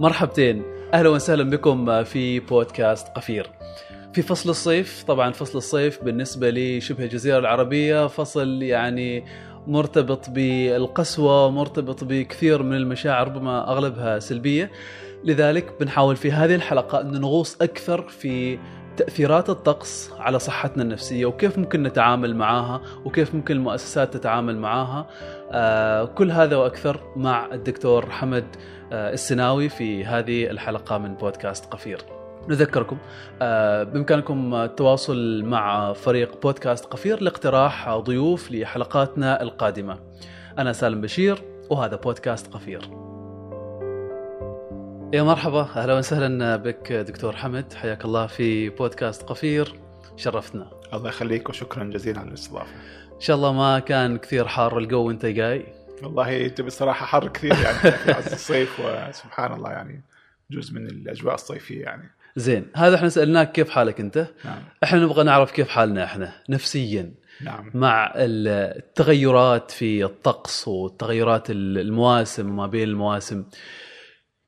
مرحبتين. أهلا وسهلا بكم في بودكاست قفير. في فصل الصيف طبعا فصل الصيف بالنسبة لي شبه الجزيرة العربية فصل يعني مرتبط بالقسوة مرتبط بكثير من المشاعر ربما أغلبها سلبية. لذلك بنحاول في هذه الحلقة إن نغوص أكثر في تأثيرات الطقس على صحتنا النفسية وكيف ممكن نتعامل معها وكيف ممكن المؤسسات تتعامل معها آه كل هذا وأكثر مع الدكتور حمد آه السناوي في هذه الحلقة من بودكاست قفير. نذكركم آه بإمكانكم التواصل مع فريق بودكاست قفير لاقتراح ضيوف لحلقاتنا القادمة. أنا سالم بشير وهذا بودكاست قفير. يا مرحبا أهلا وسهلا بك دكتور حمد. حياك الله في بودكاست قفير شرفتنا. الله يخليك وشكرا جزيلا على الاستضافة. إن شاء الله ما كان كثير حار الجو وأنت جاي. والله انت بصراحه حر كثير يعني في عز الصيف وسبحان الله يعني جزء من الأجواء الصيفية يعني. زين هذا إحنا سألناك كيف حالك أنت؟ نعم. إحنا نبغى نعرف كيف حالنا إحنا نفسيا. نعم. مع التغيرات في الطقس والتغيرات المواسم وما بين المواسم.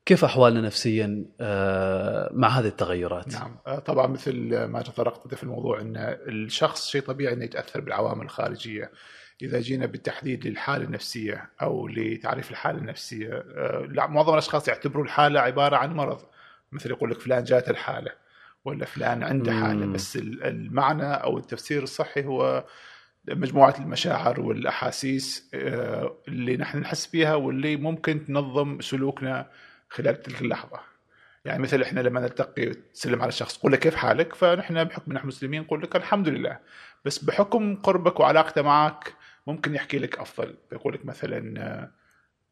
كيف أحوالنا نفسيا آه، مع هذه التغيرات؟ نعم آه، طبعا مثل ما تطرقت في الموضوع إن الشخص شيء طبيعي إنه يتأثر بالعوامل الخارجية إذا جينا بالتحديد للحالة النفسية أو لتعريف الحالة النفسية آه، لا معظم الأشخاص يعتبروا الحالة عبارة عن مرض مثل يقول لك فلان جات الحالة ولا فلان عنده حالة. بس ال- المعنى أو التفسير الصحي هو مجموعة المشاعر والأحاسيس آه، اللي نحن نحس فيها واللي ممكن تنظم سلوكنا خلال تلك اللحظة. يعني مثل إحنا لما نلتقي تسلم على الشخص تقول له كيف حالك؟ فنحن بحكم نحن مسلمين نقول لك الحمد لله. بس بحكم قربك وعلاقته معك ممكن يحكي لك أفضل. يقول لك مثلا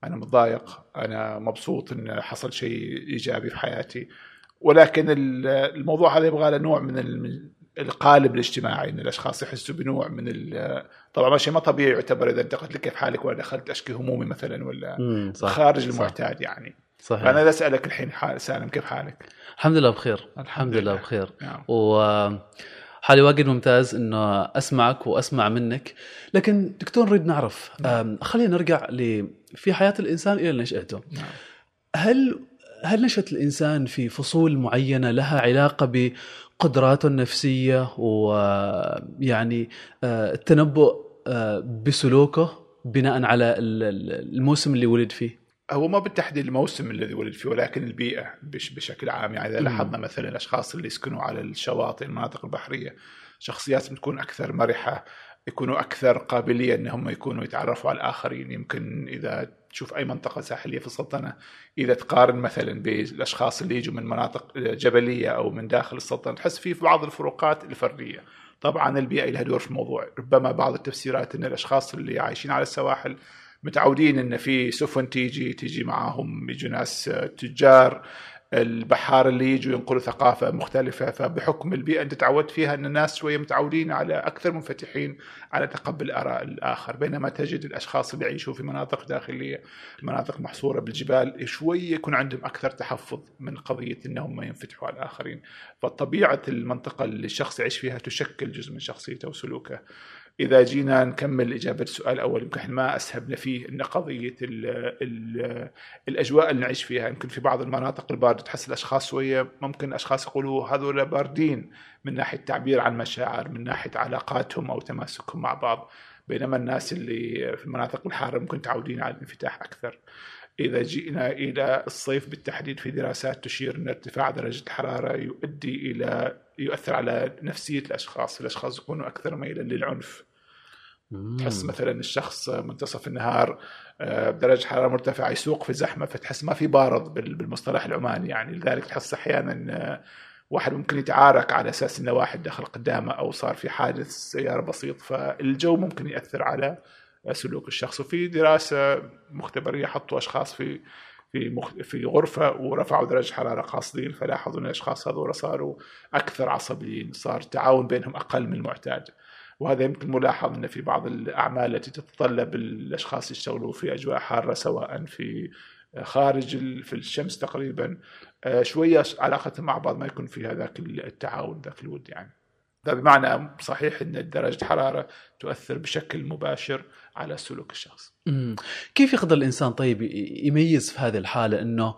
أنا متضايق أنا مبسوط إن حصل شيء إيجابي في حياتي. ولكن ال- الموضوع هذا يبغى له نوع من ال- القالب الاجتماعي إن الأشخاص يحسوا بنوع من طبعا شيء ما طبيعي يعتبر إذا انت قلت لي كيف حالك ولا دخلت أشكي همومي مثلا ولا صح خارج صح. المعتاد يعني. صحيح. فأنا أسألك الحين حال سالم كيف حالك؟ الحمد لله بخير. الحمد لله. بخير. نعم. و حالي واجد ممتاز إنه أسمعك وأسمع منك. لكن دكتور نريد نعرف أم، خلينا نرجع ل في حياة الإنسان إلى نشأته. نعم. هل هل نشأة الإنسان في فصول معينة لها علاقة بقدراته النفسية ويعني آه، التنبؤ آه، بسلوكه بناء على ال- ال- الموسم اللي ولد فيه؟ هو ما بالتحديد الموسم الذي ولد فيه ولكن البيئة بش بشكل عام. يعني إذا. لاحظنا مثلا الأشخاص اللي يسكنوا على الشواطئ المناطق البحرية شخصيات بتكون أكثر مرحة يكونوا أكثر قابلية إنهم يكونوا يتعرفوا على الآخرين. يمكن إذا تشوف أي منطقة ساحلية في السلطنه إذا تقارن مثلا بالأشخاص اللي يجوا من مناطق جبلية أو من داخل السلطنة تحس في بعض الفروقات الفردية. طبعا البيئة لها دور في الموضوع. ربما بعض التفسيرات إن الأشخاص اللي عايشين على السواحل متعودين إن في سفن تيجي تيجي معاهم يجوا ناس تجار. البحار اللي يجوا ينقلوا ثقافة مختلفة فبحكم البيئة أنت تعودت فيها إن الناس شوية متعودين على أكثر منفتحين على تقبل آراء الآخر. بينما تجد الأشخاص اللي يعيشوا في مناطق داخلية مناطق محصورة بالجبال شوية يكون عندهم أكثر تحفظ من قضية إنهم ما ينفتحوا على الآخرين. فطبيعة المنطقة اللي الشخص يعيش فيها تشكل جزء من شخصيته وسلوكه. إذا جينا نكمل اجابه السؤال الأول يمكن ما أسهبنا فيه إن قضية ال ال الأجواء اللي نعيش فيها. يمكن في بعض المناطق الباردة تحس الأشخاص شوية ممكن أشخاص يقولوا هذول باردين من ناحية تعبير عن مشاعر من ناحية علاقاتهم أو تماسكهم مع بعض. بينما الناس اللي في المناطق الحارة ممكن متعودين على الانفتاح أكثر. إذا جئنا إلى الصيف بالتحديد في دراسات تشير أن ارتفاع درجة الحرارة يؤدي إلى يؤثر على نفسية الأشخاص، الأشخاص يكونوا أكثر ميلا للعنف، تحس مثلا الشخص منتصف النهار آه، بدرجة حرارة مرتفعة يسوق في زحمة فتحس ما في بارض بال- بالمصطلح العماني. يعني لذلك تحس أحيانا آه، واحد ممكن يتعارك على أساس أنه واحد دخل قدامه أو صار في حادث سيارة بسيط فالجو ممكن يأثر على سلوك الشخص وفي دراسة مختبرية حطوا أشخاص في في مخ... في غرفة ورفعوا درجة الحرارة قاصدين فلاحظوا أن الأشخاص هذول صاروا أكثر عصبيين صار التعاون بينهم أقل من المعتاد. وهذا يمكن ملاحظ أن في بعض الأعمال التي تتطلب الأشخاص يشتغلوا في أجواء حارة سواء في خارج في الشمس تقريبا. آه، شوية علاقتهم مع بعض ما يكون فيها ذاك التعاون ذاك الود يعني. فبمعنى صحيح إن درجة الحراره تؤثر بشكل مباشر على سلوك الشخص. مم. كيف يقدر الإنسان طيب يميز في هذه الحالة إنه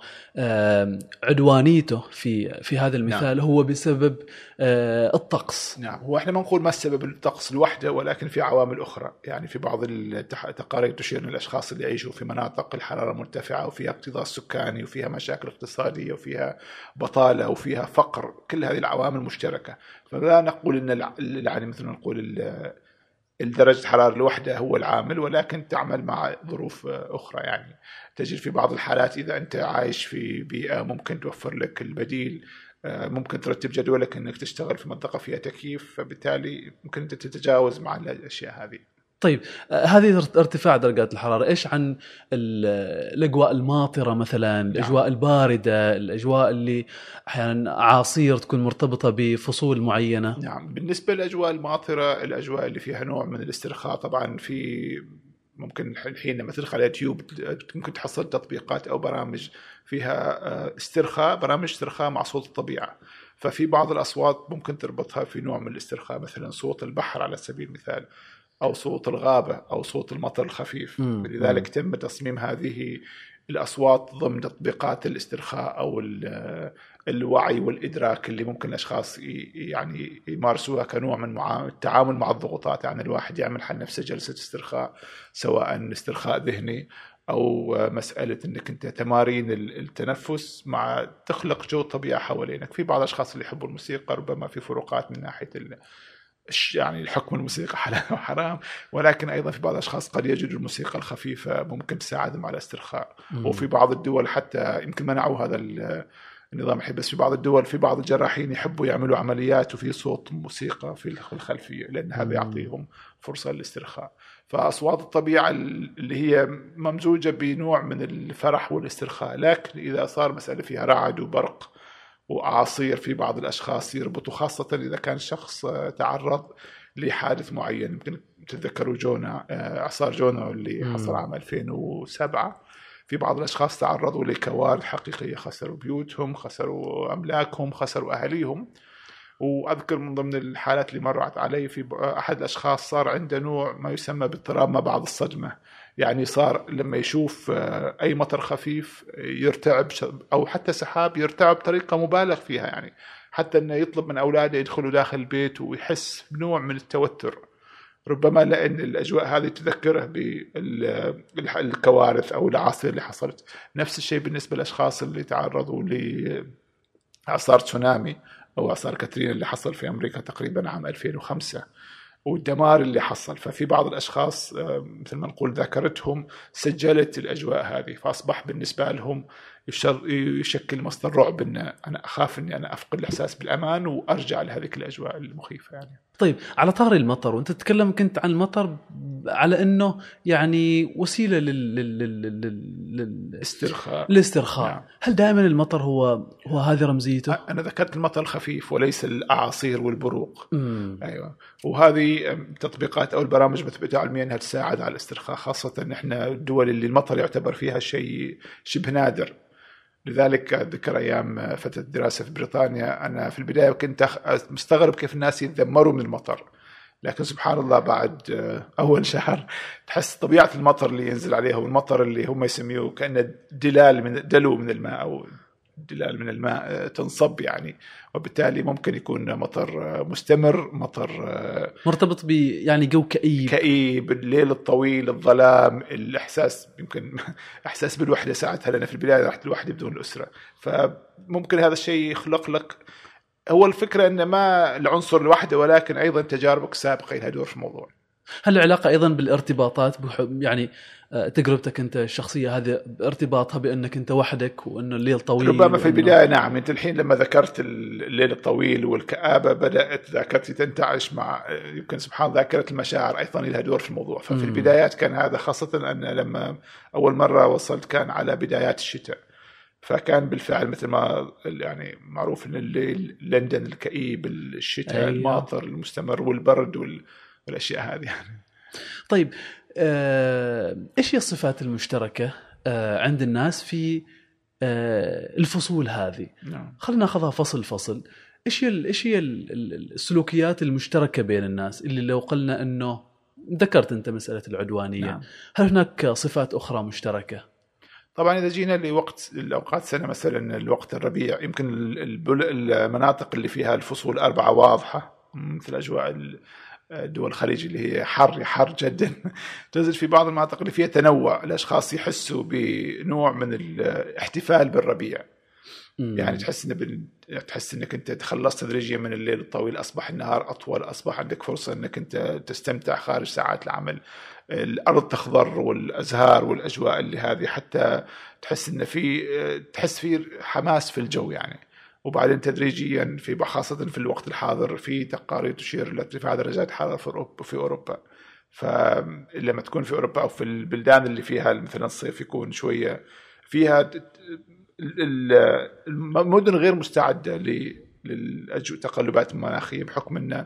عدوانيته في في هذا المثال هو بسبب آه، الطقس؟ نعم. هو إحنا ما نقول ما السبب الطقس لوحده ولكن في عوامل أخرى. يعني في بعض التقارير تشير ان الأشخاص اللي يعيشوا في مناطق الحرارة مرتفعة وفيها اكتظاظ سكاني وفيها مشاكل اقتصادية وفيها بطالة وفيها فقر. كل هذه العوامل مشتركة. فلا نقول إن يعني مثل ما نقول درجة الحرارة لوحدها هو العامل ولكن تعمل مع ظروف أخرى. يعني تجد في بعض الحالات إذا أنت عايش في بيئة ممكن توفر لك البديل آه، ممكن ترتب جدولك أنك تشتغل في منطقة فيها تكييف فبالتالي ممكن أنت تتجاوز مع الأشياء هذه. طيب آه، هذه ارت- ارتفاع درجات الحرارة إيش عن ال- الأجواء الماطرة مثلا الأجواء الباردة الأجواء اللي أحيانا عاصير تكون مرتبطة بفصول معينة؟ نعم بالنسبة للأجواء الماطرة الأجواء اللي فيها نوع من الاسترخاء طبعا في ممكن الحين لما تدخل على يوتيوب ممكن تحصل تطبيقات أو برامج فيها آه، استرخاء برامج استرخاء مع صوت الطبيعة. ففي بعض الأصوات ممكن تربطها في نوع من الاسترخاء مثلا صوت البحر على سبيل المثال. أو صوت الغابة أو صوت المطر الخفيف. مم. لذلك تم تصميم هذه الأصوات ضمن تطبيقات الاسترخاء أو ال- الوعي والإدراك اللي ممكن الأشخاص يعني يمارسوها كنوع من التعامل مع الضغوطات. يعني الواحد يعمل حل نفسه جلسة استرخاء سواء استرخاء ذهني أو مسألة إنك أنت تمارين ال- التنفس مع تخلق جو طبيعة حوالينك. في بعض الأشخاص اللي يحبوا الموسيقى ربما في فروقات من ناحية يعني الحكم الموسيقى حلال وحرام ولكن أيضا في بعض الأشخاص قد يجدوا الموسيقى الخفيفة ممكن تساعدهم على الاسترخاء مم. وفي بعض الدول حتى يمكن منعوا هذا ال- النظام الحين بس في بعض الدول في بعض الجراحين يحبوا يعملوا عمليات وفي صوت موسيقى في الخلفية لأن هذا. يعطيهم فرصة للاسترخاء فأصوات الطبيعة اللي هي ممزوجة بنوع من الفرح والاسترخاء لكن إذا صار مسألة فيها رعد وبرق وأعاصير في بعض الأشخاص يربطوا خاصة إذا كان شخص آه، تعرض لحادث معين. يمكن تتذكروا جونا آه، إعصار جونا اللي. حصل عام 2007 في بعض الأشخاص تعرضوا لكوارث حقيقية. خسروا بيوتهم خسروا أملاكهم خسروا أهاليهم. وأذكر من ضمن الحالات اللي مرت علي في ب- أحد الأشخاص صار عنده نوع ما يسمى باضطراب ما بعد الصدمة. يعني صار لما يشوف آه، أي مطر خفيف يرتعب ش- أو حتى سحاب يرتعب بطريقة مبالغ فيها يعني. حتى إنه يطلب من أولاده يدخلوا داخل البيت ويحس بنوع من التوتر. ربما لأن الأجواء هذه تذكره بالكوارث أو الاعاصير اللي حصلت. نفس الشيء بالنسبة للأشخاص اللي تعرضوا لاعصار تسونامي أو اعصار كاترينا اللي حصل في أمريكا تقريبا عام 2005 والدمار اللي حصل. ففي بعض الأشخاص آه، مثل ما نقول ذاكرتهم سجلت الأجواء هذه فأصبح بالنسبة لهم يشكل مصدر رعب إن أنا أخاف إني أنا أفقد الإحساس بالأمان وأرجع لهذيك الأجواء المخيفة يعني. طيب على طاري المطر وأنت تتكلم كنت عن المطر على إنه يعني وسيلة لل... لل... لل... لل... لل... استرخاء للاسترخاء نعم. هل دائما المطر هو هو هذه رمزيته؟ أنا ذكرت المطر الخفيف وليس الأعاصير والبروق مم. أيوه وهذه تطبيقات أو البرامج مثبته علميا إنها تساعد على الاسترخاء خاصة ان إحنا الدول اللي المطر يعتبر فيها شيء شبه نادر لذلك اتذكر أيام فترة الدراسة في بريطانيا أنا في البداية كنت مستغرب كيف الناس يتذمروا من المطر. لكن سبحان الله بعد آه، أول شهر تحس طبيعة المطر اللي ينزل عليها والمطر اللي هم يسميوه كأنه دلال من دلو من الماء أو دلال من الماء آه، تنصب يعني. وبالتالي ممكن يكون مطر مستمر مطر مرتبط ب يعني جو كئيب. كئيب الليل الطويل الظلام الإحساس يمكن إحساس بالوحدة ساعتها لأن في البداية رحت لوحدي بدون الأسرة. فممكن هذا الشيء يخلق لك هو الفكرة إن ما العنصر لوحده ولكن أيضا تجاربك السابقة لها دور في الموضوع. هل العلاقه أيضا بالارتباطات يعني آه، تجربتك أنت الشخصية هذه ارتباطها بأنك أنت وحدك وانه الليل طويل ربما في البداية نعم أنت الحين لما ذكرت الليل الطويل والكآبة بدأت ذاكرتي تنتعش مع يمكن سبحان ذاكرة المشاعر أيضا لها دور في الموضوع ففي مم. البدايات كان هذا خاصة أن لما أول مرة وصلت كان على بدايات الشتاء فكان بالفعل مثل ما يعني معروف إن الليل لندن الكئيب الشتاء أيوة. الماطر المستمر والبرد وال- والاشياء هذه يعني. طيب آه، إيش هي الصفات المشتركة آه، عند الناس في آه، الفصول هذه؟ نعم خلينا ناخذها فصل فصل إيش هي إيش هي ال- ال- السلوكيات المشتركة بين الناس اللي لو قلنا إنه ذكرت أنت مسألة العدوانية نعم. هل هناك صفات أخرى مشتركة طبعا إذا جينا لوقت الاوقات السنة مثلا الوقت الربيع يمكن المناطق اللي فيها الفصول أربعة واضحة مثل أجواء دول الخليج اللي هي حر حر جدا. تنزل في بعض المناطق اللي فيها تنوع الأشخاص يحسوا بنوع من الاحتفال بالربيع. يعني تحس إن تحس إنك أنت تخلصت تدريجيا من الليل الطويل أصبح النهار أطول أصبح عندك فرصة إنك أنت تستمتع خارج ساعات العمل. الأرض تخضر والأزهار والأجواء اللي هذه حتى تحس إن في تحس في حماس في الجو يعني. وبعدين تدريجيا في خاصة في الوقت الحاضر في تقارير تشير إلى ارتفاع درجات الحراره في اوروبا في أوروبا. فلما تكون في أوروبا أو في البلدان اللي فيها مثلا الصيف يكون شوية فيها المدن غير مستعدة للتقلبات المناخيه بحكم إن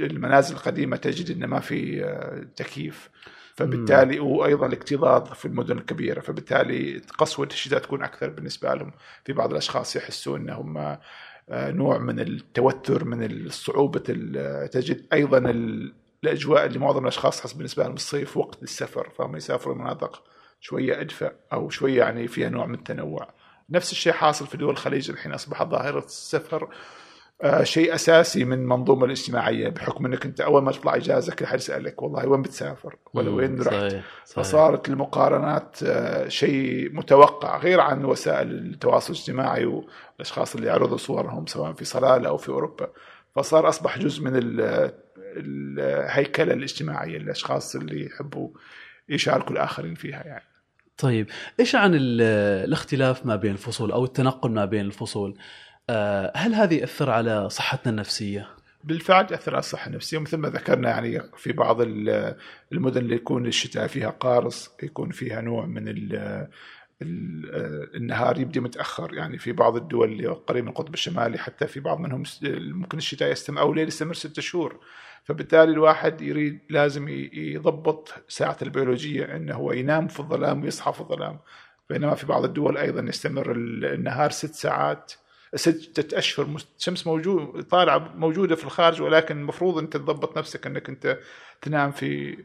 المنازل القديمة تجد إن ما في آه، تكييف. فبالتالي وأيضا الاكتظاظ في المدن الكبيرة فبالتالي قسوه الشتاء تكون أكثر بالنسبة لهم. في بعض الأشخاص يحسوا أنهم آه، نوع من التوتر من الصعوبه تجد أيضا الأجواء اللي معظم الأشخاص حسب بالنسبة لهم الصيف وقت السفر فهم يسافروا مناطق شوية أدفى أو شوية يعني فيها نوع من التنوع. نفس الشيء حاصل في دول الخليج الحين اصبحت ظاهره السفر شيء أساسي من المنظومه الاجتماعية بحكم إنك أنت أول ما تطلع إجازة كل حد يسألك والله وين بتسافر ولا وين رحت صحيح. صحيح. فصارت المقارنات آه شيء متوقع غير عن وسائل التواصل الاجتماعي والأشخاص اللي يعرضوا صورهم سواء في صلالة أو في أوروبا فصار أصبح جزء من الهيكلة الاجتماعية للأشخاص اللي يحبوا يشاركوا الآخرين فيها يعني طيب إيش عن الاختلاف ما بين الفصول أو التنقل ما بين الفصول آه، هل هذا يأثر على صحتنا النفسية؟ بالفعل يأثر على الصحة النفسية ومثل ما ذكرنا يعني في بعض المدن اللي يكون الشتاء فيها قارص يكون فيها نوع من النهار يبدي متأخر. يعني في بعض الدول اللي قريب من القطب الشمالي حتى في بعض منهم ممكن الشتاء يستمر أو ليل يستمر ستة شهور. فبالتالي الواحد يريد لازم يضبط ساعته البيولوجية إنه هو ينام في الظلام ويصحى في الظلام. بينما في بعض الدول أيضا يستمر النهار ست ساعات ستة أشهر الشمس موجود طالعة موجودة في الخارج ولكن المفروض أنت تضبط نفسك أنك أنت تنام في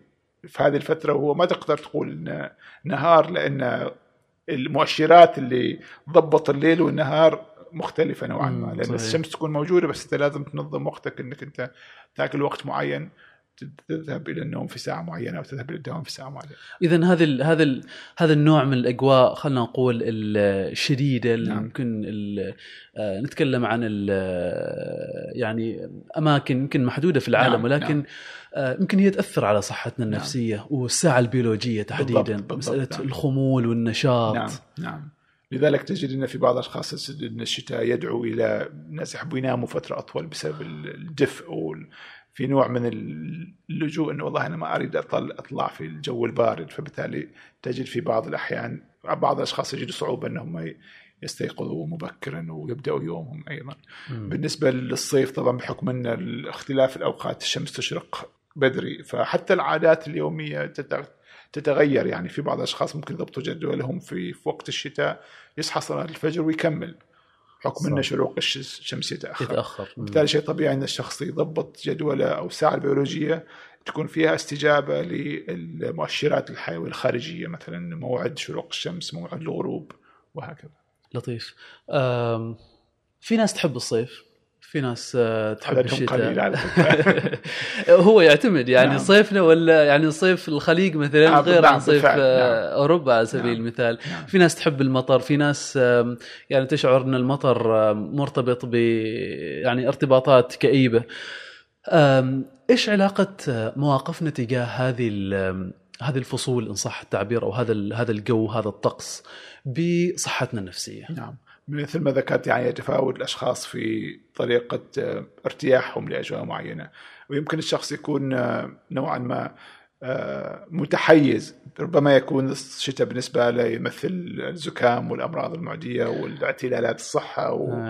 في هذه الفترة وهو ما تقدر تقول نهار لأن المؤشرات اللي ضبط الليل والنهار مختلفة نوعا ما لأن صحيح. الشمس تكون موجودة بس أنت لازم تنظم وقتك أنك أنت تأكل وقت معين تذهب إلى النوم في ساعة معينة أو تذهب إلى الدوام في ساعة معينة. اذا هذا ال هذا ال هذا النوع من الأجواء خلينا نقول الشديدة اللي نعم. ممكن آه نتكلم عن يعني أماكن يمكن محدودة في العالم نعم. ولكن نعم. آه يمكن هي تأثر على صحتنا نعم. النفسية نعم. والساعة البيولوجية تحديدا بالضبط. بالضبط. مسألة نعم. الخمول والنشاط نعم نعم لذلك تجد إن في بعض الأشخاص إن الشتاء يدعو إلى الناس يحبوا يناموا فترة أطول بسبب الدفء في نوع من اللجوء إنه والله أنا ما أريد اطلع أطلع في الجو البارد فبالتالي تجد في بعض الأحيان بعض الأشخاص يجدوا صعوبة إنهم يستيقظوا مبكرا ويبدأوا يومهم أيضا. م. بالنسبة للصيف طبعا بحكم إن اختلاف الأوقات الشمس تشرق بدري فحتى العادات اليومية تتغير يعني في بعض الأشخاص ممكن يضبطوا جدولهم في, في وقت الشتاء يصحى صلاة الفجر ويكمل حكم إن شروق الشمس يتأخر. يتأخر. بالتالي شيء طبيعي إن الشخص يضبط جدوله أو الساعة البيولوجية تكون فيها استجابة للمؤشرات الحيوية الخارجية مثلا موعد شروق الشمس موعد الغروب وهكذا. لطيف. في ناس تحب الصيف. في ناس آه، تحب الشتاء على هو يعتمد يعني نعم. صيفنا ولا يعني صيف الخليج مثلا نعم غير عن صيف نعم. أوروبا على سبيل نعم. المثال نعم. في ناس تحب المطر في ناس يعني تشعر أن المطر مرتبط ب يعني ارتباطات كئيبة إيش علاقة مواقفنا تجاه هذه هذه الفصول إن صح التعبير أو هذا هذا الجو هذا الطقس بصحتنا النفسية نعم مثل ما ذكرت يعني يتفاوت الأشخاص في طريقة آه، ارتياحهم لأجواء معينة. ويمكن الشخص يكون آه، نوعا ما آه، متحيز. ربما يكون الشتاء بالنسبة له يمثل الزكام والأمراض المعدية والاعتلالات الصحة و...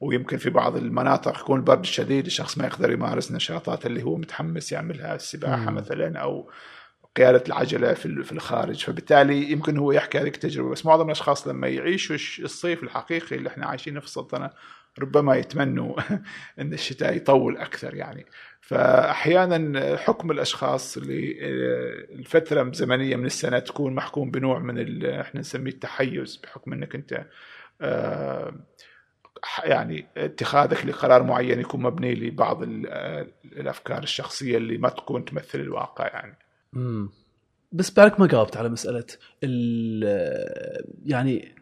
ويمكن في بعض المناطق يكون البرد الشديد الشخص ما يقدر يمارس نشاطات اللي هو متحمس يعملها السباحة مثلا أو قيادة العجلة في في الخارج. فبالتالي يمكن هو يحكي هذه التجربة. بس معظم الأشخاص لما يعيشوا الصيف الحقيقي اللي إحنا عايشينه في السلطنة ربما يتمنوا إن الشتاء يطول أكثر يعني. فاحيانا حكم الأشخاص للفتره زمنيه من السنة تكون محكوم بنوع من إحنا نسميه التحيز بحكم إنك أنت آه، يعني اتخاذك لقرار معين يكون مبني لبعض آه، الأفكار الشخصية اللي ما تكون تمثل الواقع يعني. مم. بس بعدك ما جاوبت على مسألة ال- يعني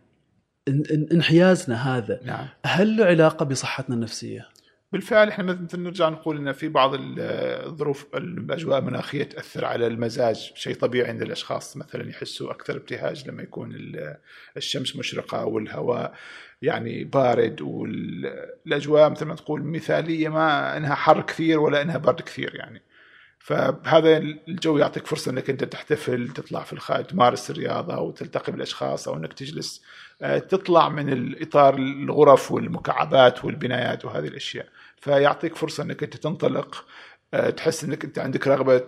إن- إن- انحيازنا هذا نعم هل له علاقة بصحتنا النفسية؟ بالفعل إحنا مثل نرجع نقول إن في بعض ال- الظروف الأجواء المناخيه تأثر على المزاج شيء طبيعي عند الأشخاص مثلا يحسوا أكثر ابتهاج لما يكون ال- الشمس مشرقة والهواء يعني بارد والاجواء مثل ما تقول مثالية ما إنها حر كثير ولا إنها برد كثير يعني فهذا الجو يعطيك فرصة إنك أنت تحتفل تطلع في الخارج تمارس الرياضة أو تلتقي بالأشخاص أو إنك تجلس. آه، تطلع من الإطار الغرف والمكعبات والبنايات وهذه الأشياء. فيعطيك فرصة إنك أنت تنطلق. آه، تحس إنك أنت عندك رغبة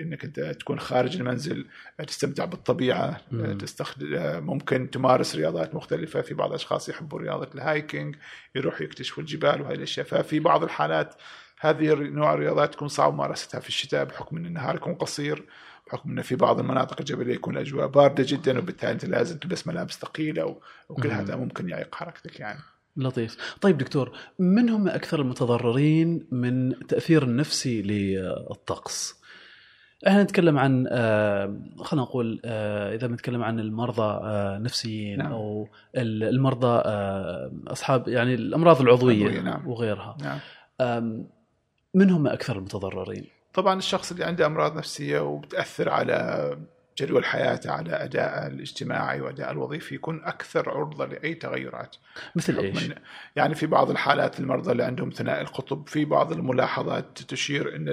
إنك أنت تكون خارج المنزل تستمتع بالطبيعة مم. تستخدم آه، ممكن تمارس رياضات مختلفة. في بعض الأشخاص يحبوا رياضة الهايكينج يروحوا يكتشفوا الجبال وهذه الأشياء. ففي بعض الحالات هذه نوع الرياضات تكون صعب ممارستها في الشتاء بحكم إن النهار يكون قصير بحكم انه في بعض المناطق الجبلية يكون الأجواء باردة جدا وبالتالي أنت لازم تلبس ملابس ثقيلة وكل. هذا ممكن يعيق حركتك يعني. لطيف طيب دكتور من هم أكثر المتضررين من تأثير النفسي للطقس إحنا نتكلم عن آه، خلينا نقول آه، إذا بنتكلم عن المرضى آه، نفسيين نعم. أو ال- المرضى أصحاب يعني الأمراض العضوية نعم. وغيرها نعم. من هم أكثر المتضررين طبعا الشخص اللي عنده أمراض نفسية وبتأثر على جدول حياته على أداء الاجتماعي وأداء الوظيفي يكون أكثر عرضة لأي تغيرات مثل إيش؟ يعني في بعض الحالات المرضى اللي عندهم ثنائي القطب في بعض الملاحظات تشير إن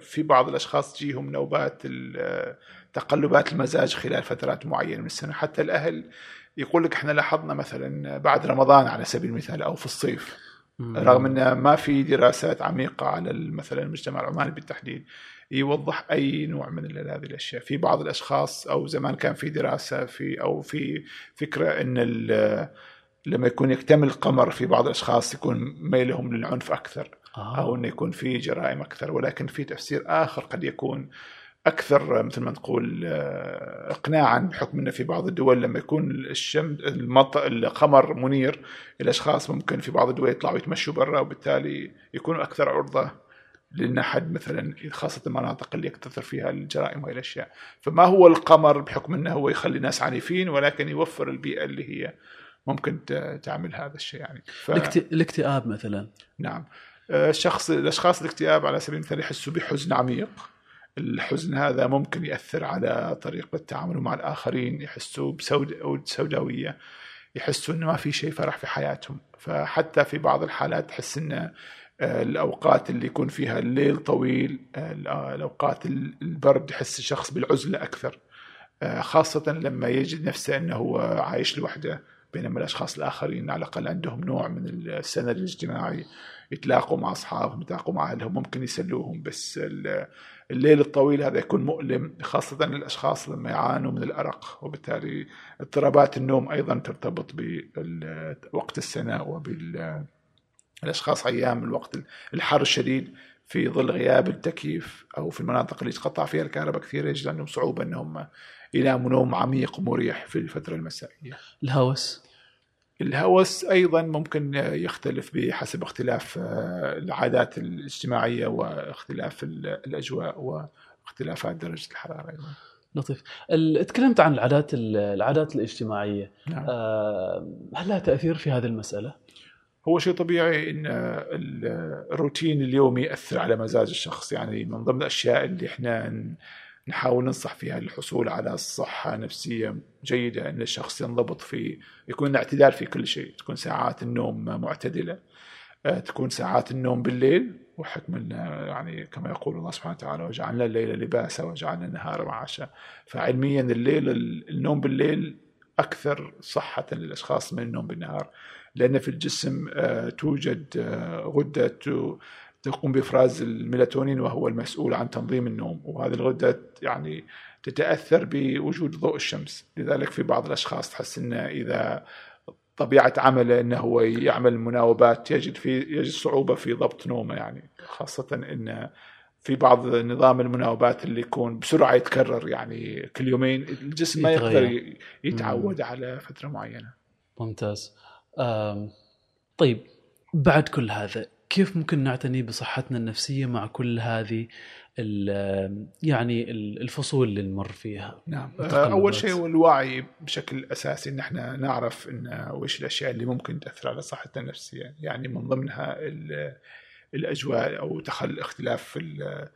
في بعض الأشخاص تجيهم نوبات تقلبات المزاج خلال فترات معينة من السنة حتى الأهل يقول لك إحنا لاحظنا مثلا بعد رمضان على سبيل المثال أو في الصيف. رغم إن ما في دراسات عميقة على مثلا المجتمع العماني بالتحديد يوضح أي نوع من هذه الأشياء في بعض الأشخاص أو زمان كان في دراسة في أو في فكرة إن لما يكون يكتمل القمر في بعض الأشخاص يكون ميلهم للعنف أكثر آه. أو إنه يكون في جرائم أكثر ولكن في تفسير آخر قد يكون أكثر مثل ما نقول آه، اقناعا بحكم إنه في بعض الدول لما يكون الشمس المط... القمر منير الاشخاص ممكن في بعض الدول يطلعوا يتمشوا برا وبالتالي يكونوا أكثر عرضة لأن حد مثلا خاصة المناطق اللي يكتثر فيها الجرائم وهي الاشياء فما هو القمر بحكم إنه هو يخلي الناس عنيفين ولكن يوفر البيئة اللي هي ممكن تعمل هذا الشيء يعني. ف... الاكت... الاكتئاب مثلا. نعم. آه، الشخص الأشخاص الاكتئاب على سبيل المثال يحسوا بحزن عميق. الحزن هذا ممكن يأثر على طريقة التعامل مع الآخرين يحسوا بسود أو سوداوية يحسوا إنه ما في شيء فرح في حياتهم. فحتى في بعض الحالات تحس إن آه، الأوقات اللي يكون فيها الليل طويل آه، الأوقات البرد يحس الشخص بالعزلة أكثر. آه، خاصة لما يجد نفسه إنه هو عايش لوحده بينما الأشخاص الآخرين على الأقل عندهم نوع من السند الاجتماعي يتلاقوا مع أصحابهم يتلاقوا مع أهلهم ممكن يسلوهم بس الليل الطويل هذا يكون مؤلم خاصة للأشخاص لما يعانوا من الأرق وبالتالي اضطرابات النوم أيضا ترتبط بوقت السنة وبالأشخاص أيام الوقت الحر الشديد في ظل غياب التكييف أو في المناطق اللي تقطع فيها الكهرباء كثير يجد عندهم صعوبة أنهم يناموا نوم عميق ومريح في الفترة المسائية. الهوس. الهوس أيضا ممكن يختلف بحسب اختلاف آه، العادات الاجتماعية واختلاف ال- الأجواء واختلافات درجة الحرارة أيضا. لطيف تكلمت عن العادات ال- العادات الاجتماعية نعم. آه، هل لها تأثير في هذه المسألة؟ هو شيء طبيعي إن ال- الروتين اليومي يأثر على مزاج الشخص يعني من ضمن الأشياء اللي إحنا نحاول ننصح فيها. للحصول على صحة نفسية جيدة إن الشخص ينضبط في يكون اعتدال في كل شيء. تكون ساعات النوم معتدلة آه، تكون ساعات النوم بالليل وحكم يعني كما يقول الله سبحانه وتعالى وجعلنا الليل لباسا وجعلنا النهار معاشا. فعلميا الليل النوم بالليل أكثر صحة للأشخاص من النوم بالنهار. لأن في الجسم آه، توجد آه، تقوم بإفراز الميلاتونين وهو المسؤول عن تنظيم النوم وهذه الغدة يعني تتأثر بوجود ضوء الشمس. لذلك في بعض الأشخاص تحس إن إذا طبيعة عمله إنه هو يعمل مناوبات يجد في يجد صعوبة في ضبط نومه يعني خاصة إن في بعض نظام المناوبات اللي يكون بسرعة يتكرر يعني كل يومين الجسم ما يقدر. يتعود على فترة معينة. ممتاز. طيب بعد كل هذا كيف ممكن نعتني بصحتنا النفسية مع كل هذه ال- يعني ال- الفصول اللي نمر فيها؟ نعم التقلبات. أول شيء هو الوعي بشكل أساسي إن إحنا نعرف إن وش الأشياء اللي ممكن تأثر على صحتنا النفسية. يعني من ضمنها ال- الأجواء أو تخل اختلاف في ال-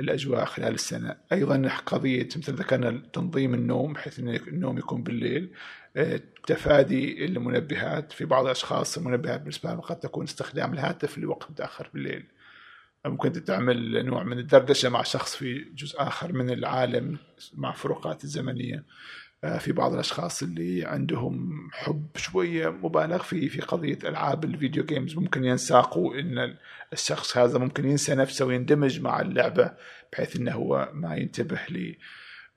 الأجواء خلال السنة. أيضا قضية مثل ذكرنا تنظيم النوم بحيث إن النوم يكون بالليل. آه، تفادي المنبهات. في بعض الأشخاص المنبهات بالنسبة لهم قد تكون استخدام الهاتف لوقت متأخر بالليل. ممكن تعمل نوع من الدردشة مع شخص في جزء آخر من العالم مع فروقات الزمنية. آه، في بعض الأشخاص اللي عندهم حب شوية مبالغ فيه في قضية ألعاب الفيديو جيمز ممكن ينساقوا إن الشخص هذا ممكن ينسى نفسه ويندمج مع اللعبة بحيث إنه هو ما ينتبه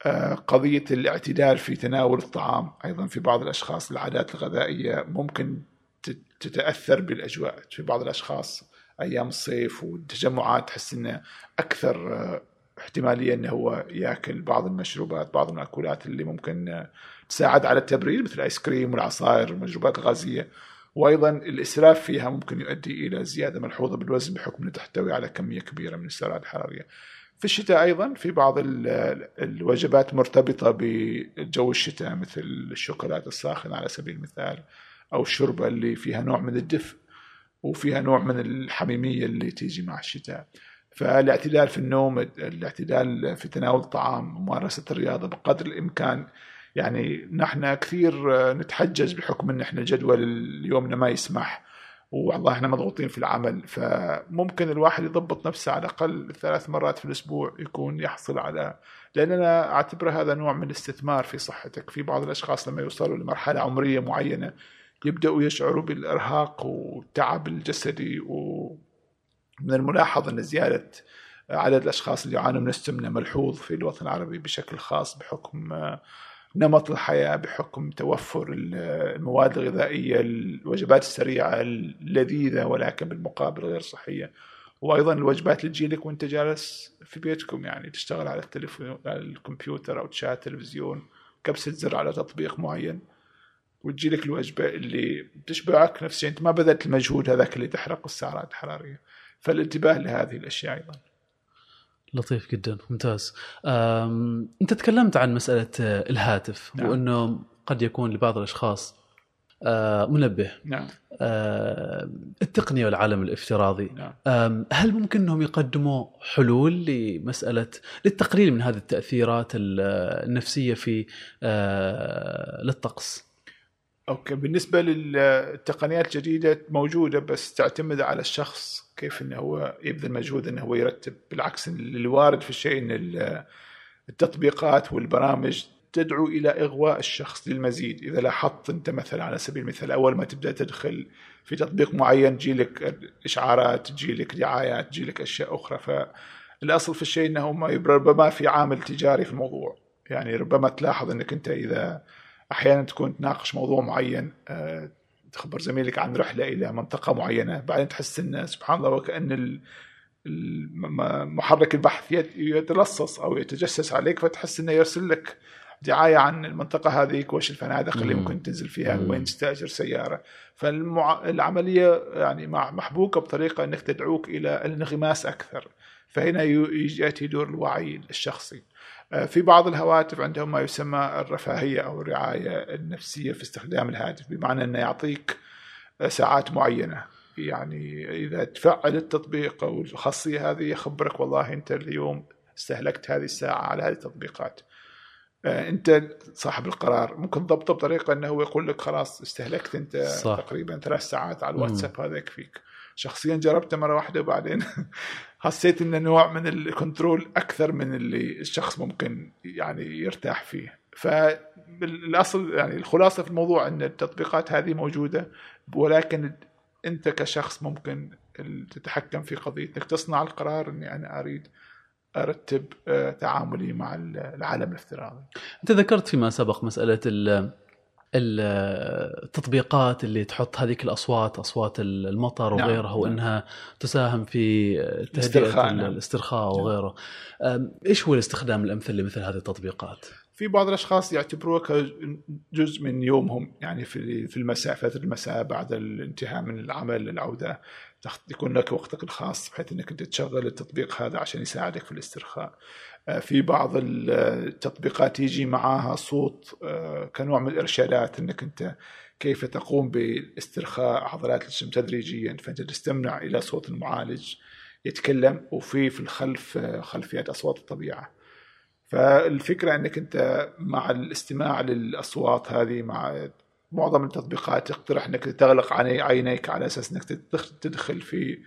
آه، قضية الاعتدال في تناول الطعام أيضا في بعض الأشخاص العادات الغذائية ممكن تت- تتأثر بالأجواء في بعض الأشخاص أيام الصيف والتجمعات تحس إنه أكثر آه، احتمالية إنه هو يأكل بعض المشروبات بعض المأكولات اللي ممكن آه، تساعد على التبريد مثل الآيس كريم والعصائر والمشروبات الغازية وأيضا الإسراف فيها ممكن يؤدي إلى زيادة ملحوظة بالوزن بحكم انها تحتوي على كمية كبيرة من السعرات الحرارية. في الشتاء أيضا في بعض ال- الوجبات مرتبطة بجو الشتاء مثل الشوكولاتة الساخنة على سبيل المثال أو الشوربة اللي فيها نوع من الدفء وفيها نوع من الحميمية اللي تيجي مع الشتاء. فالاعتدال في النوم الاعتدال في تناول الطعام ممارسة الرياضة بقدر الإمكان يعني نحن كثير نتحجج بحكم إن إحنا جدول يومنا ما يسمح والله إحنا مضغوطين في العمل فممكن الواحد يضبط نفسه على الأقل ثلاث مرات في الأسبوع يكون يحصل على لأن أنا اعتبر هذا نوع من الاستثمار في صحتك. في بعض الأشخاص لما يوصلوا لمرحلة عمرية معينة يبدأوا يشعروا بالإرهاق والتعب الجسدي ومن الملاحظ أن زيادة عدد الأشخاص اللي يعانوا من السمنة ملحوظ في الوطن العربي بشكل خاص بحكم نمط الحياة بحكم توفر ال- المواد الغذائية الوجبات السريعة اللذيذة ولكن بالمقابل غير صحية. وأيضا الوجبات اللي تجيلك وأنت جالس في بيتكم يعني تشتغل على التليفون على الكمبيوتر أو تشاهد تلفزيون كبسة زر على تطبيق معين وتجيلك الوجبة اللي بتشبعك نفسيا. أنت ما بذلت المجهود هذاك اللي تحرق السعرات الحرارية. فالانتباه لهذه الأشياء أيضا. لطيف جدا ممتاز. أنت تكلمت عن مسألة آه، الهاتف نعم. وأنه قد يكون لبعض الأشخاص آه، منبه. نعم. آه، التقنية والعالم الافتراضي. نعم. هل ممكن إنهم يقدموا حلول لمسألة للتقليل من هذه التأثيرات ال- النفسية في آه، للطقس؟ أوكي بالنسبة للتقنيات الجديدة موجودة بس تعتمد على الشخص كيف إنه هو يبذل مجهود إنه هو يرتب. بالعكس الوارد في الشيء إن ال- التطبيقات والبرامج تدعو إلى إغواء الشخص للمزيد. إذا لاحظت أنت مثلا على سبيل المثال أول ما تبدأ تدخل في تطبيق معين تجيلك إشعارات تجيلك دعايات تجيلك أشياء أخرى. فالأصل في الشيء إنه ما ربما في عامل تجاري في الموضوع. يعني ربما تلاحظ إنك أنت إذا أحيانا تكون تناقش موضوع معين آه، تخبر زميلك عن رحلة إلى منطقة معينة بعدين تحس إن سبحان الله وكأن محرك البحث يت- يتلصص أو يتجسس عليك فتحس إنه يرسل لك دعاية عن المنطقة هذيك وش الفنادق اللي مم. ممكن تنزل فيها. وين تستأجر سيارة فالعمليه يعني مع- محبوكة بطريقة إنك تدعوك إلى الانغماس أكثر فهنا يأتي دور الوعي الشخصي في بعض الهواتف عندهم ما يسمى الرفاهية أو الرعاية النفسية في استخدام الهاتف بمعنى إنه يعطيك آه، ساعات معينة. يعني إذا تفعل التطبيق أو الخاصية هذه يخبرك والله أنت اليوم استهلكت هذه الساعة على هذه التطبيقات. آه، أنت صاحب القرار. ممكن ضبطه بطريقة إنه هو يقول لك خلاص استهلكت أنت صح. تقريبا ثلاث ساعات على الواتساب هذا يكفيك شخصيا جربته مرة واحدة وبعدين حسيت إنه نوع من الكنترول أكثر من اللي الشخص ممكن يعني يرتاح فيه. فالأصل يعني الخلاصة في الموضوع إن التطبيقات هذه موجودة ولكن أنت كشخص ممكن تتحكم في قضيه انك تصنع القرار إني أنا أريد أرتب آه، تعاملي مع العالم الافتراضي. أنت ذكرت فيما سبق مسألة ال- التطبيقات اللي تحط هذيك الأصوات أصوات المطر نعم، وغيرها نعم. وإنها تساهم في تهدئة الاسترخاء، نعم. نعم. وغيره إيش هو الاستخدام الأمثل لمثل هذه التطبيقات؟ في بعض الأشخاص يعتبروها كجزء من يومهم يعني في في المساء فترة المساء بعد الانتهاء من العمل العودة يكون لك وقتك الخاص بحيث إنك أنت تشغل التطبيق هذا عشان يساعدك في الاسترخاء. في بعض التطبيقات يجي معاها صوت آه، كنوع من الإرشادات إنك أنت كيف تقوم باسترخاء عضلات الجسم تدريجيا فأنت تستمع إلى صوت المعالج يتكلم وفي في الخلف آه، خلفيات أصوات الطبيعة. فالفكرة إنك أنت مع الاستماع للأصوات هذه مع معظم التطبيقات تقترح إنك تغلق عيني- عينيك على أساس إنك تدخ- تدخل في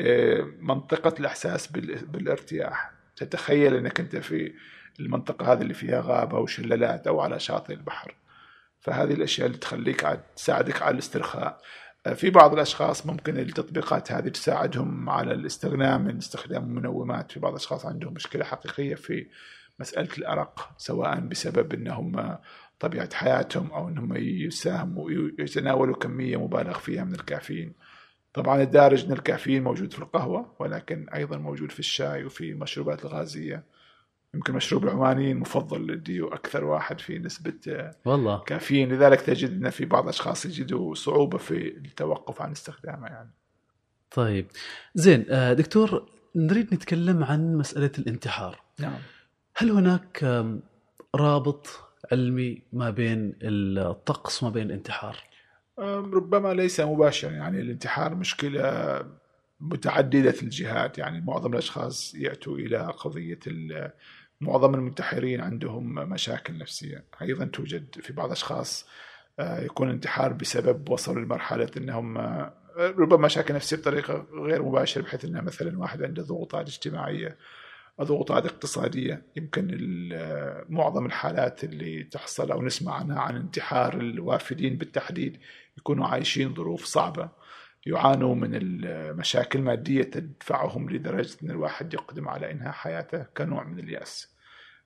آه، منطقة الإحساس بال- بالارتياح تتخيل إنك أنت في المنطقة هذه اللي فيها غابة وشلالات أو على شاطئ البحر. فهذه الأشياء اللي تخليك على تساعدك على الاسترخاء. آه، في بعض الأشخاص ممكن التطبيقات هذه تساعدهم على الاستغناء من استخدام المنومات في بعض الأشخاص عندهم مشكلة حقيقية في مسألة الأرق سواء بسبب إنهم طبيعة حياتهم أو إنهم يساهموا يتناولوا كمية مبالغ فيها من الكافيين. طبعا الدارج ان الكافيين موجود في القهوة ولكن أيضا موجود في الشاي وفي المشروبات الغازية. يمكن مشروب العماني المفضل لديو أكثر واحد في نسبة والله. كافيين. لذلك تجد إن في بعض الأشخاص يجدوا صعوبة في التوقف عن استخدامه يعني. طيب. زين آه، دكتور نريد نتكلم عن مسألة الانتحار. نعم. هل هناك رابط علمي ما بين الطقس وما بين الانتحار؟ ربما ليس مباشرا يعني الانتحار مشكلة متعددة الجهات. يعني معظم الأشخاص يأتوا إلى قضية معظم المنتحرين عندهم مشاكل نفسية. أيضا توجد في بعض الأشخاص آه، يكون انتحار بسبب وصلوا لمرحلة أنهم آه، ربما مشاكل نفسية بطريقة غير مباشرة بحيث أن مثلا واحد عنده ضغوطات اجتماعية ضغوطات اقتصادية. يمكن ال- معظم الحالات اللي تحصل أو نسمع عنها عن انتحار الوافدين بالتحديد يكونوا عايشين ظروف صعبة يعانوا من المشاكل المادية تدفعهم لدرجة أن الواحد يقدم على إنهاء حياته كنوع من اليأس.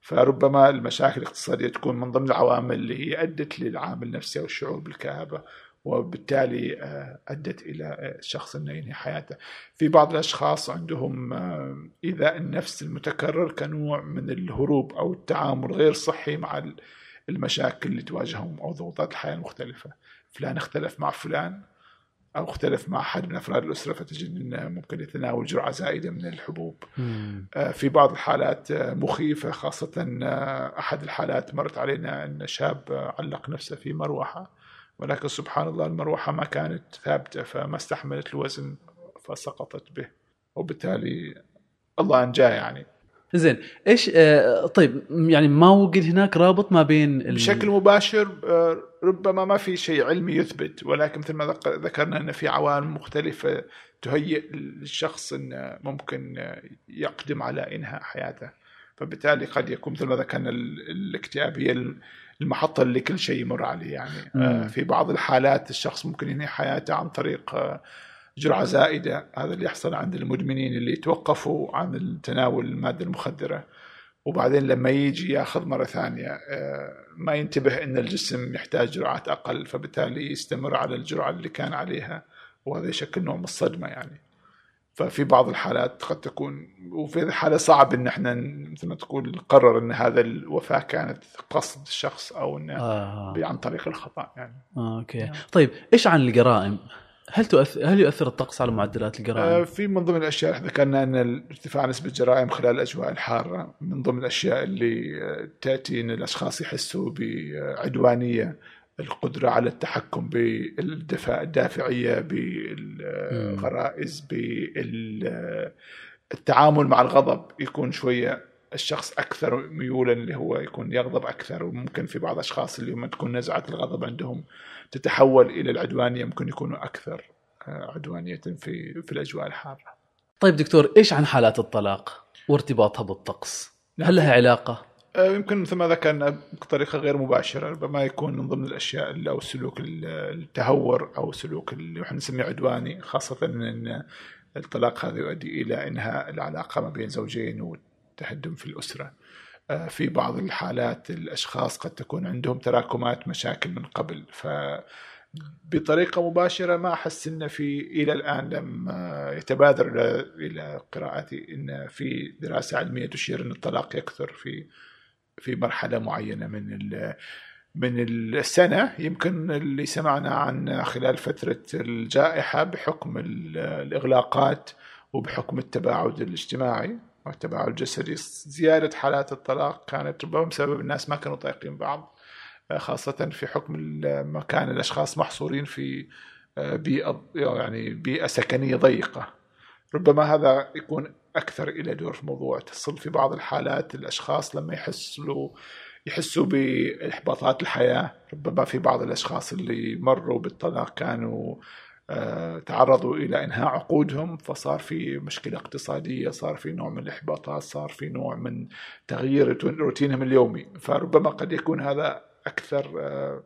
فربما المشاكل الاقتصادية تكون من ضمن العوامل اللي هي أدت للعامل النفسي أو الشعور بالكآبة وبالتالي آه، أدت إلى آه، الشخص أنه ينهي حياته. في بعض الأشخاص عندهم آه، إيذاء النفس المتكرر كنوع من الهروب أو التعامل غير صحي مع ال- المشاكل اللي تواجههم أو ضغوطات الحياة المختلفة. فلان اختلف مع فلان أو اختلف مع أحد من أفراد الأسرة فتجد أنه ممكن يتناول جرعة زائدة من الحبوب. آه، في بعض الحالات آه، مخيفة خاصة آه، أحد الحالات مرت علينا أن شاب علق نفسه في مروحة ولكن سبحان الله المروحة ما كانت ثابتة فما استحملت الوزن فسقطت به. وبالتالي الله أنجاه يعني. زين إيش آه، طيب يعني ما وجد هناك رابط ما بين ال- بشكل مباشر آه، ربما ما في شيء علمي يثبت ولكن مثل ما ذك- ذكرنا أن في عوامل مختلفة تهيئ الشخص أنه ممكن آه، يقدم على إنهاء حياته فبالتالي قد يكون مثل ما ذكرنا ال- الاكتئاب هي المحطة اللي كل شيء يمر عليه يعني مم. آه، في بعض الحالات الشخص ممكن ينهي حياته عن طريق جرعة زائدة هذا اللي يحصل عند المدمنين اللي يتوقفوا عن تناول المادة المخدرة وبعدين لما يجي ياخذ مرة ثانية آه، ما ينتبه إن الجسم يحتاج جرعات أقل فبالتالي يستمر على الجرعة اللي كان عليها وهذا يشكل نوع من الصدمة يعني ففي بعض الحالات قد تكون وفي الحالة صعب إن إحنا مثل ما تقول نقرر إن هذا الوفاة كانت قصد الشخص أو إنه آه. عن طريق الخطأ يعني آه، أوكي نعم. طيب إيش عن الجرائم؟ هل تؤثر هل يؤثر الطقس على معدلات آه، الجرائم؟ في من ضمن الأشياء اللي ذكرنا أن ارتفاع نسبة الجرائم خلال الأجواء الحارة من ضمن الأشياء اللي آه، تأتي إن الأشخاص يحسوا بعدوانية القدرة على التحكم بالدفاع الدافعية بالغرائز بالتعامل مع الغضب يكون شوية الشخص أكثر ميولا اللي هو يكون يغضب أكثر وممكن في بعض الاشخاص اللي هم تكون نزعه الغضب عندهم تتحول إلى العدوانية ممكن يكونوا أكثر آه، عدوانية في في الأجواء الحارة. طيب دكتور إيش عن حالات الطلاق وارتباطها بالطقس؟ هل لها علاقة؟ آه، يمكن مثل ما ذكرنا بطريقة غير مباشرة ربما يكون من ضمن الأشياء أو السلوك ال- التهور أو سلوك اللي إحنا نسميه عدواني خاصة إن الطلاق هذا يؤدي إلى إنهاء العلاقة ما بين زوجين والتهدم في الأسرة. آه، في بعض الحالات الأشخاص قد تكون عندهم تراكمات مشاكل من قبل. ف بطريقة مباشرة ما أحس أن في إلى الآن لم يتبادر إلى قراءتي أن في دراسة علمية تشير أن الطلاق يكثر في في مرحلة معينة من من السنة. يمكن اللي سمعنا عن خلال فترة الجائحة بحكم الإغلاقات وبحكم التباعد الاجتماعي. والتباعد الجسدي زيادة حالات الطلاق كانت ربما بسبب الناس ما كانوا طايقين بعض خاصة في حكم مكان الأشخاص محصورين في آه، بيئة يعني بيئة سكنية ضيقة. ربما هذا يكون أكثر إلى دور في الموضوع تصل في بعض الحالات. الأشخاص لما يحسوا يحسوا بإحباطات الحياة ربما في بعض الأشخاص اللي مروا بالطلاق كانوا آه، تعرضوا إلى إنهاء عقودهم فصار في مشكلة اقتصادية صار في نوع من الإحباطات صار في نوع من تغيير روتينهم اليومي فربما قد يكون هذا أكثر آه،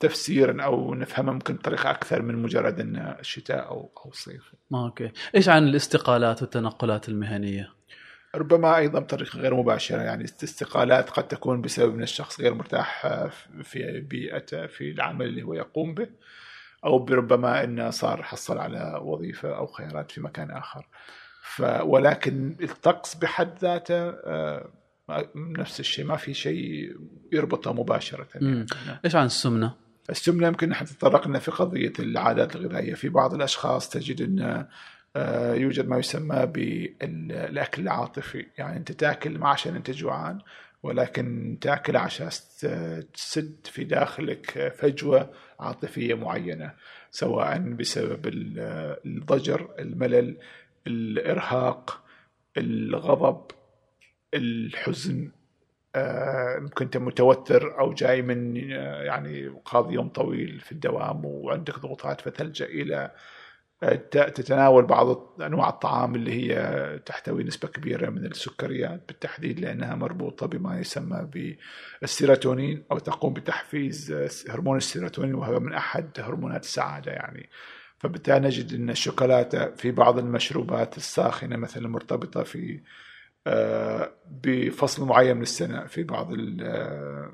تفسيرا أو نفهمه ممكن بطريقة أكثر من مجرد إن الشتاء أو أو الصيف. أوكي، إيش عن الاستقالات والتنقلات المهنية؟ ربما أيضا بطريقة غير مباشرة يعني استقالات قد تكون بسبب إن الشخص غير مرتاح آه، في بيئته في العمل اللي هو يقوم به أو بربما إنه صار حصل على وظيفة أو خيارات في مكان آخر. ف ولكن الطقس بحد ذاته آه، نفس الشيء ما في شيء يربطه مباشرة يعني. إيش عن السمنة؟ السمنة يمكن نحن تطرقنا في قضية العادات الغذائية في بعض الأشخاص تجد ان آه، يوجد ما يسمى بالأكل العاطفي يعني أنت تأكل ما عشان أنت جوعان ولكن تأكل عشان تسد في داخلك فجوة عاطفية معينة سواء بسبب الضجر الملل الإرهاق الغضب الحزن آه، ممكن أنت متوتر أو جاي من آه، يعني قاضي يوم طويل في الدوام وعندك ضغوطات فتلجأ إلى تتناول بعض أنواع الطعام اللي هي تحتوي نسبة كبيرة من السكريات بالتحديد لأنها مربوطة بما يسمى بالسيروتونين أو تقوم بتحفيز هرمون السيروتونين وهو من أحد هرمونات السعادة يعني. فبالتالي نجد إن الشوكولاتة في بعض المشروبات الساخنة مثلا مرتبطة في آه، بفصل معين من السنة في بعض آه،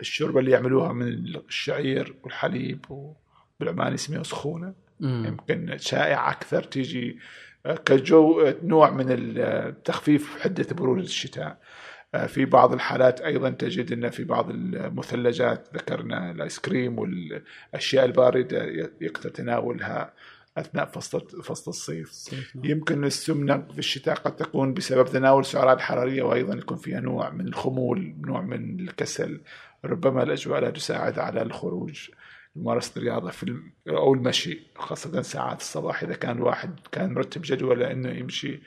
الشوربة اللي يعملوها من الشعير والحليب وبالعماني يسميها سخونة. يمكن شائع أكثر تيجي آه، كجو نوع من التخفيف حدة برودة الشتاء. في بعض الحالات أيضا تجد إن في بعض المثلجات ذكرنا الآيس كريم والأشياء الباردة يقدر تناولها أثناء فصل فصل الصيف. يمكن السمنة في الشتاء قد تكون بسبب تناول سعرات حراريه وأيضا يكون فيها نوع من الخمول نوع من الكسل. ربما الأجواء لا تساعد على الخروج. ممارسة الرياضة في أو المشي خاصة ساعات الصباح إذا كان الواحد كان مرتب جدوله إنه يمشي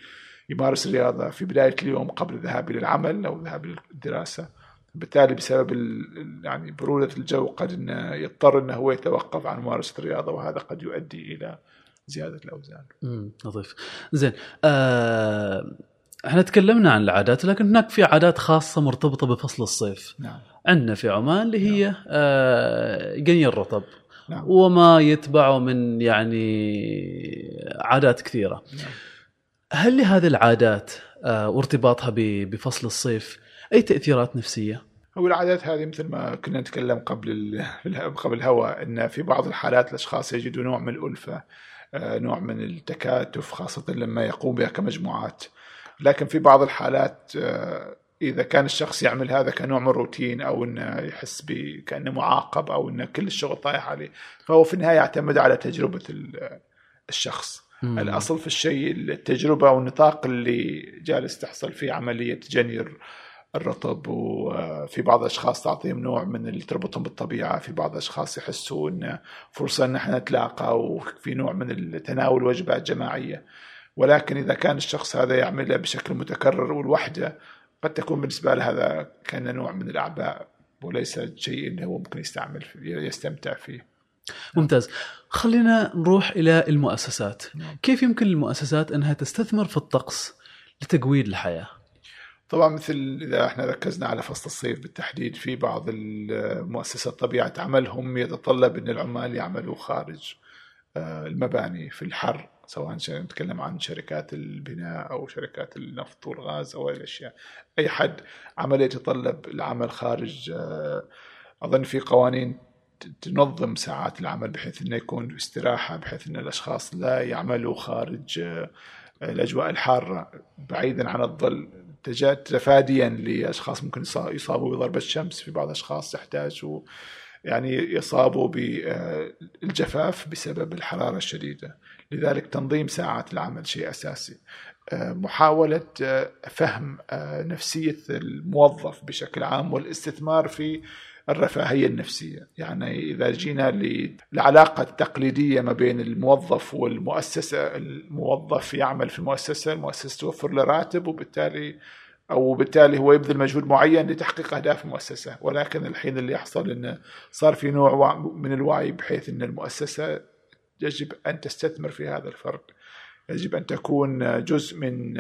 يمارس الرياضة في بداية اليوم قبل الذهاب إلى العمل أو الذهاب للدراسه بالتالي بسبب يعني برودة الجو قد إنه يضطر إنه هو يتوقف عن ممارسة الرياضة وهذا قد يؤدي إلى زيادة الأوزان. امم لطيف. زين آه إحنا تكلمنا عن العادات لكن هناك في عادات خاصة مرتبطة بفصل الصيف. نعم. عندنا في عمان اللي هي نعم. آه قني الرطب. نعم. وما يتبعه من يعني عادات كثيرة. نعم. هل لهذه العادات آه وارتباطها بفصل الصيف أي تأثيرات نفسية؟ هو العادات هذه مثل ما كنا نتكلم قبل قبل الهواء إن في بعض الحالات الأشخاص يجدوا نوع من الألفة آه، نوع من التكاتف خاصة لما يقوم بها كمجموعات لكن في بعض الحالات إذا كان الشخص يعمل هذا كنوع من الروتين أو أنه يحس كأنه معاقب أو أنه كل الشغل طايح عليه فهو في النهاية يعتمد على تجربة الشخص مم. الأصل في الشيء التجربة والنطاق اللي جالس تحصل فيه عملية جنير الرطب وفي بعض الأشخاص تعطيهم نوع من اللي تربطهم بالطبيعة، في بعض الأشخاص يحسوا إنه فرصة إن إحنا نتلاقى وفي نوع من تناول وجبات جماعية. ولكن إذا كان الشخص هذا يعملها بشكل متكرر والوحدة قد تكون بالنسبة له هذا كان نوع من الأعباء وليس شيء إنه هو ممكن يستعمل يستمتع فيه. ممتاز خلينا نروح إلى المؤسسات نعم. كيف يمكن للمؤسسات إنها تستثمر في الطقس لتقويد الحياة طبعا مثل إذا إحنا ركزنا على فصل الصيف بالتحديد في بعض المؤسسات طبيعة عملهم يتطلب إن العمال يعملوا خارج آه، المباني في الحر سواء نتكلم عن شركات البناء أو شركات النفط والغاز أو الأشياء. أي حد عمل يتطلب العمل خارج آه، أظن في قوانين تنظم ساعات العمل بحيث إنه يكون استراحة بحيث إن الأشخاص لا يعملوا خارج آه، الأجواء الحارة. بعيدا عن الظل تفاديا لأشخاص ممكن يصابوا بضربة شمس في بعض الأشخاص تحتاج يعني يصابوا بالجفاف بسبب الحرارة الشديدة. لذلك تنظيم ساعات العمل شيء أساسي. محاولة آه، فهم نفسية الموظف بشكل عام والاستثمار في الرفاهية النفسية، يعني إذا جينا للعلاقه التقليديه ما بين الموظف والمؤسسة، الموظف يعمل في المؤسسه، المؤسسة توفر له راتب وبالتالي أو بالتالي هو يبذل مجهود معين لتحقيق أهداف المؤسسة، ولكن الحين اللي يحصل انه صار في نوع من الوعي بحيث إن المؤسسة يجب أن تستثمر في هذا الفرد. يجب أن تكون جزء من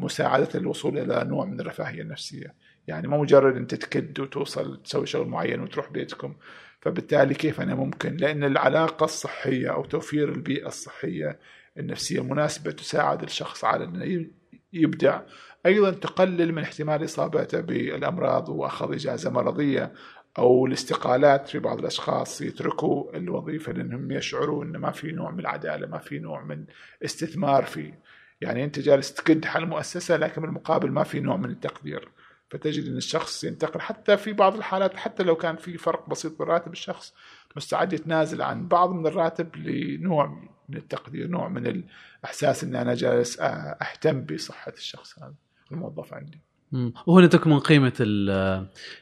مساعدة الوصول إلى نوع من الرفاهية النفسية. يعني مو مجرد أنت تكد وتوصل تسوي شغل معين وتروح بيتكم فبالتالي كيف أنا ممكن لأن العلاقة الصحية أو توفير البيئة الصحية النفسية المناسبه تساعد الشخص على إنه يبدع أيضا تقلل من احتمال إصابته بالأمراض وأخذ إجازة مرضية أو الاستقالات في بعض الأشخاص يتركوا الوظيفة لأنهم يشعروا ان ما في نوع من العدالة ما في نوع من استثمار فيه. يعني أنت جالس تكد حل مؤسسة لكن بالمقابل ما في نوع من التقدير. فتجد إن الشخص ينتقل. حتى في بعض الحالات حتى لو كان في فرق بسيط بالراتب الشخص مستعد يتنازل عن بعض من الراتب لنوع من التقدير نوع من الإحساس ان أنا جالس أهتم بصحة الشخص هذا. الموظف عندي. وهنا تكمن قيمة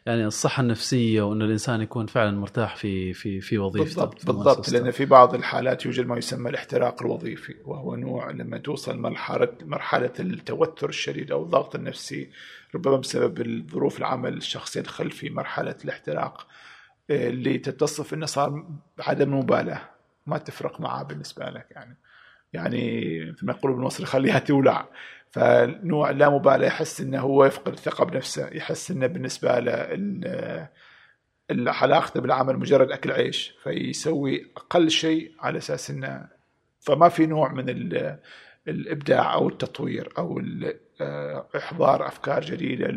يعني الصحة النفسية وإن الإنسان يكون فعلا مرتاح في في في وظيفته بالضبط بالضبط لأن في بعض الحالات يوجد ما يسمى الاحتراق الوظيفي وهو نوع لما توصل مرحلة مرحلة التوتر الشديد أو الضغط النفسي ربما بسبب الظروف العمل الشخص يدخل في مرحلة الاحتراق آه، اللي تتصف إنه صار عدم مبالاة ما تفرق معاه بالنسبة لك يعني. يعني مثل ما يقولوا بالمصري خليها تولع. فنوع لا مبالاه يحس إنه هو يفقد الثقة بنفسه يحس إنه بالنسبة له علاقته بالعمل مجرد أكل عيش فيسوي أقل شيء على أساس إنه فما في نوع من الإبداع أو التطوير أو إحضار أفكار جديدة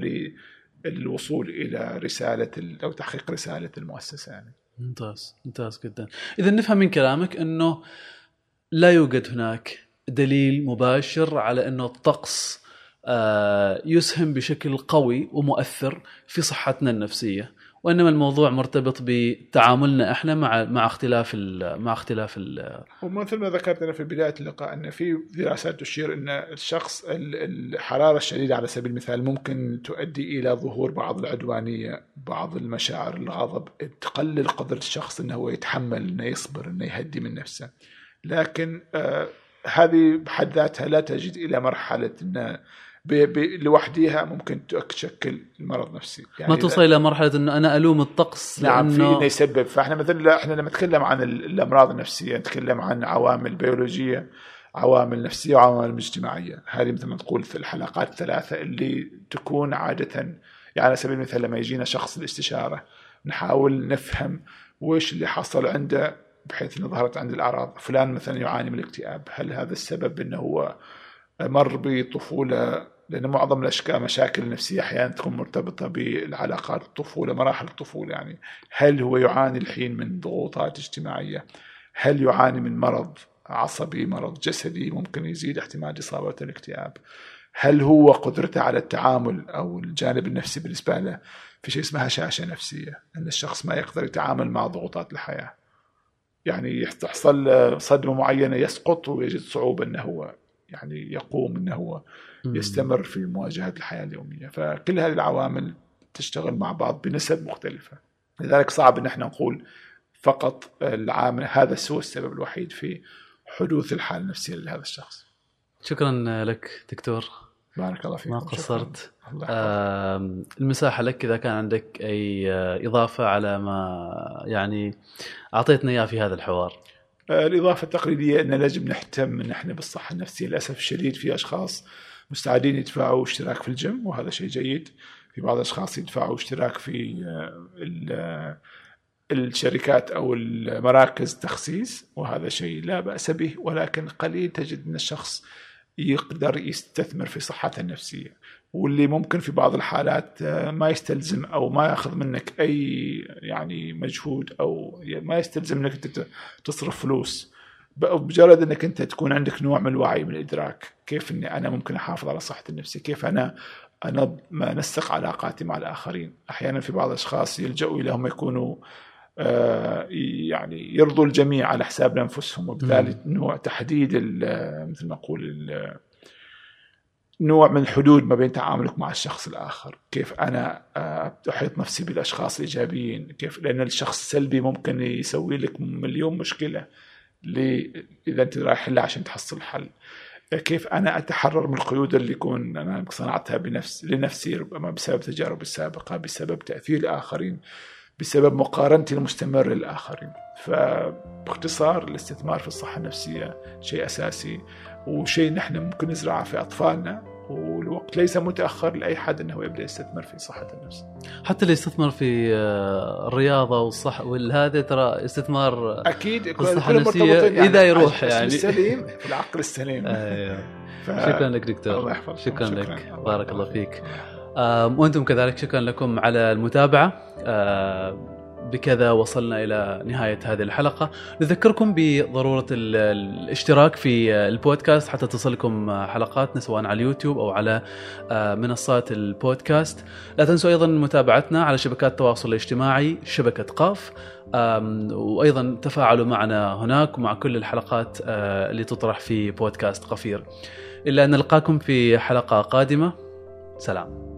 للوصول إلى رسالة أو تحقيق رسالة المؤسسة يعني. ممتاز ممتاز جدا. اذا نفهم من كلامك إنه لا يوجد هناك دليل مباشر على انه الطقس آه، يسهم بشكل قوي ومؤثر في صحتنا النفسية وإنما الموضوع مرتبط بتعاملنا إحنا مع مع اختلاف مع اختلاف ال ومثل ما ذكرت أنا في بداية اللقاء أن في دراسات تشير أن الشخص الحرارة الشديدة على سبيل المثال ممكن تؤدي إلى ظهور بعض العدوانية، بعض المشاعر الغضب، تقلل قدرة الشخص إنه هو يتحمل إنه يصبر إنه يهدي من نفسه. لكن آه هذه بحد ذاتها لا تجد إلى مرحلة انه لوحدها ممكن تشكل المرض نفسي. يعني ما توصل إلى مرحلة انه أنا ألوم الطقس نعم في إنه يسبب. فإحنا مثلا إحنا لما نتكلم عن الأمراض النفسية نتكلم عن عوامل بيولوجية عوامل نفسية وعوامل اجتماعيه هذه مثل ما تقول في الحلقات الثلاثة اللي تكون عادة يعني على سبيل المثال لما يجينا شخص الاستشاره نحاول نفهم وش اللي حصل عنده بحيث إنه ظهرت عنده الأعراض. فلان مثلا يعاني من الاكتئاب. هل هذا السبب إنه هو مر بطفولة؟ لأن معظم الأشكال مشاكل النفسية أحيانا تكون مرتبطة بالعلاقات الطفولة مراحل الطفولة يعني. هل هو يعاني الحين من ضغوطات اجتماعية؟ هل يعاني من مرض عصبي مرض جسدي ممكن يزيد احتمال إصابة الاكتئاب؟ هل هو قدرته على التعامل أو الجانب النفسي بالنسبة له في شيء اسمها هشاشة نفسية؟ أن الشخص ما يقدر يتعامل مع ضغوطات الحياة. يعني تحصل صدمة معينة يسقط ويجد صعوبة أنه هو يعني يقوم أنه هو يستمر في مواجهة الحياة اليومية. فكل هذه العوامل تشتغل مع بعض بنسب مختلفة. لذلك صعب إن إحنا نقول فقط العامل هذا هو السبب الوحيد في حدوث الحالة النفسية لهذا الشخص. شكرا لك دكتور. بارك الله فيك. ما قصرت. آه المساحة لك إذا كان عندك أي إضافة على ما يعني أعطيتنا إياه في هذا الحوار. الإضافة التقليدية أن لازم نهتم نحن بالصحة النفسية للأسف الشديد في أشخاص مستعدين يدفعوا اشتراك في الجيم وهذا شيء جيد. في بعض الأشخاص يدفعوا اشتراك في آه، الشركات أو المراكز تخسيس وهذا شيء لا بأس به ولكن قليل تجد أن الشخص يقدر يستثمر في صحته النفسية واللي ممكن في بعض الحالات آه، ما يستلزم أو ما يأخذ منك أي يعني مجهود أو ما يستلزم إنك أنت تصرف فلوس. بمجرد إنك أنت تكون عندك نوع من الوعي من الادراك كيف إني أنا ممكن أحافظ على صحتي النفسية كيف أنا أنسق علاقاتي مع الآخرين. أحيانا في بعض الأشخاص يلجؤوا إلى هم يكونوا يعني يرضوا الجميع على حساب أنفسهم وبالتالي نوع تحديد مثل ما نقول نوع من الحدود ما بين تعاملك مع الشخص الآخر، كيف أنا آه، أحيط نفسي بالأشخاص الإيجابيين، كيف؟ لأن الشخص السلبي ممكن يسوي لك مليون مشكلة إذا أنت رايح له عشان تحصل حل. كيف أنا أتحرر من القيود اللي يكون أنا صنعتها بنفس لنفسي ربما بسبب تجاربي السابقة، بسبب تأثير الآخرين، بسبب مقارنتي المستمرة للآخرين فباختصار الاستثمار في الصحة النفسية شيء أساسي وشيء نحن ممكن نزرعه في أطفالنا والوقت ليس متأخر لأي حد إنه يبدأ يستثمر في صحة النفس. حتى اللي يستثمر في آه، الرياضة والصح والهذا ترى استثمار أكيد الصحة النفسية يعني إذا يروح يعني. السليم في العقل السليم. أيوه. ف... شكرا لك دكتور. شكرا, شكرا. لك بارك الله فيك. وأنتم كذلك شكرا لكم على المتابعة. بكذا وصلنا إلى نهاية هذه الحلقة. نذكركم بضرورة الاشتراك في البودكاست حتى تصلكم حلقاتنا سواء على اليوتيوب أو على منصات البودكاست. لا تنسوا أيضا متابعتنا على شبكات التواصل الاجتماعي شبكة قاف. وأيضا تفاعلوا معنا هناك ومع كل الحلقات اللي تطرح في بودكاست قفير. إلا أن نلقاكم في حلقة قادمة. سلام.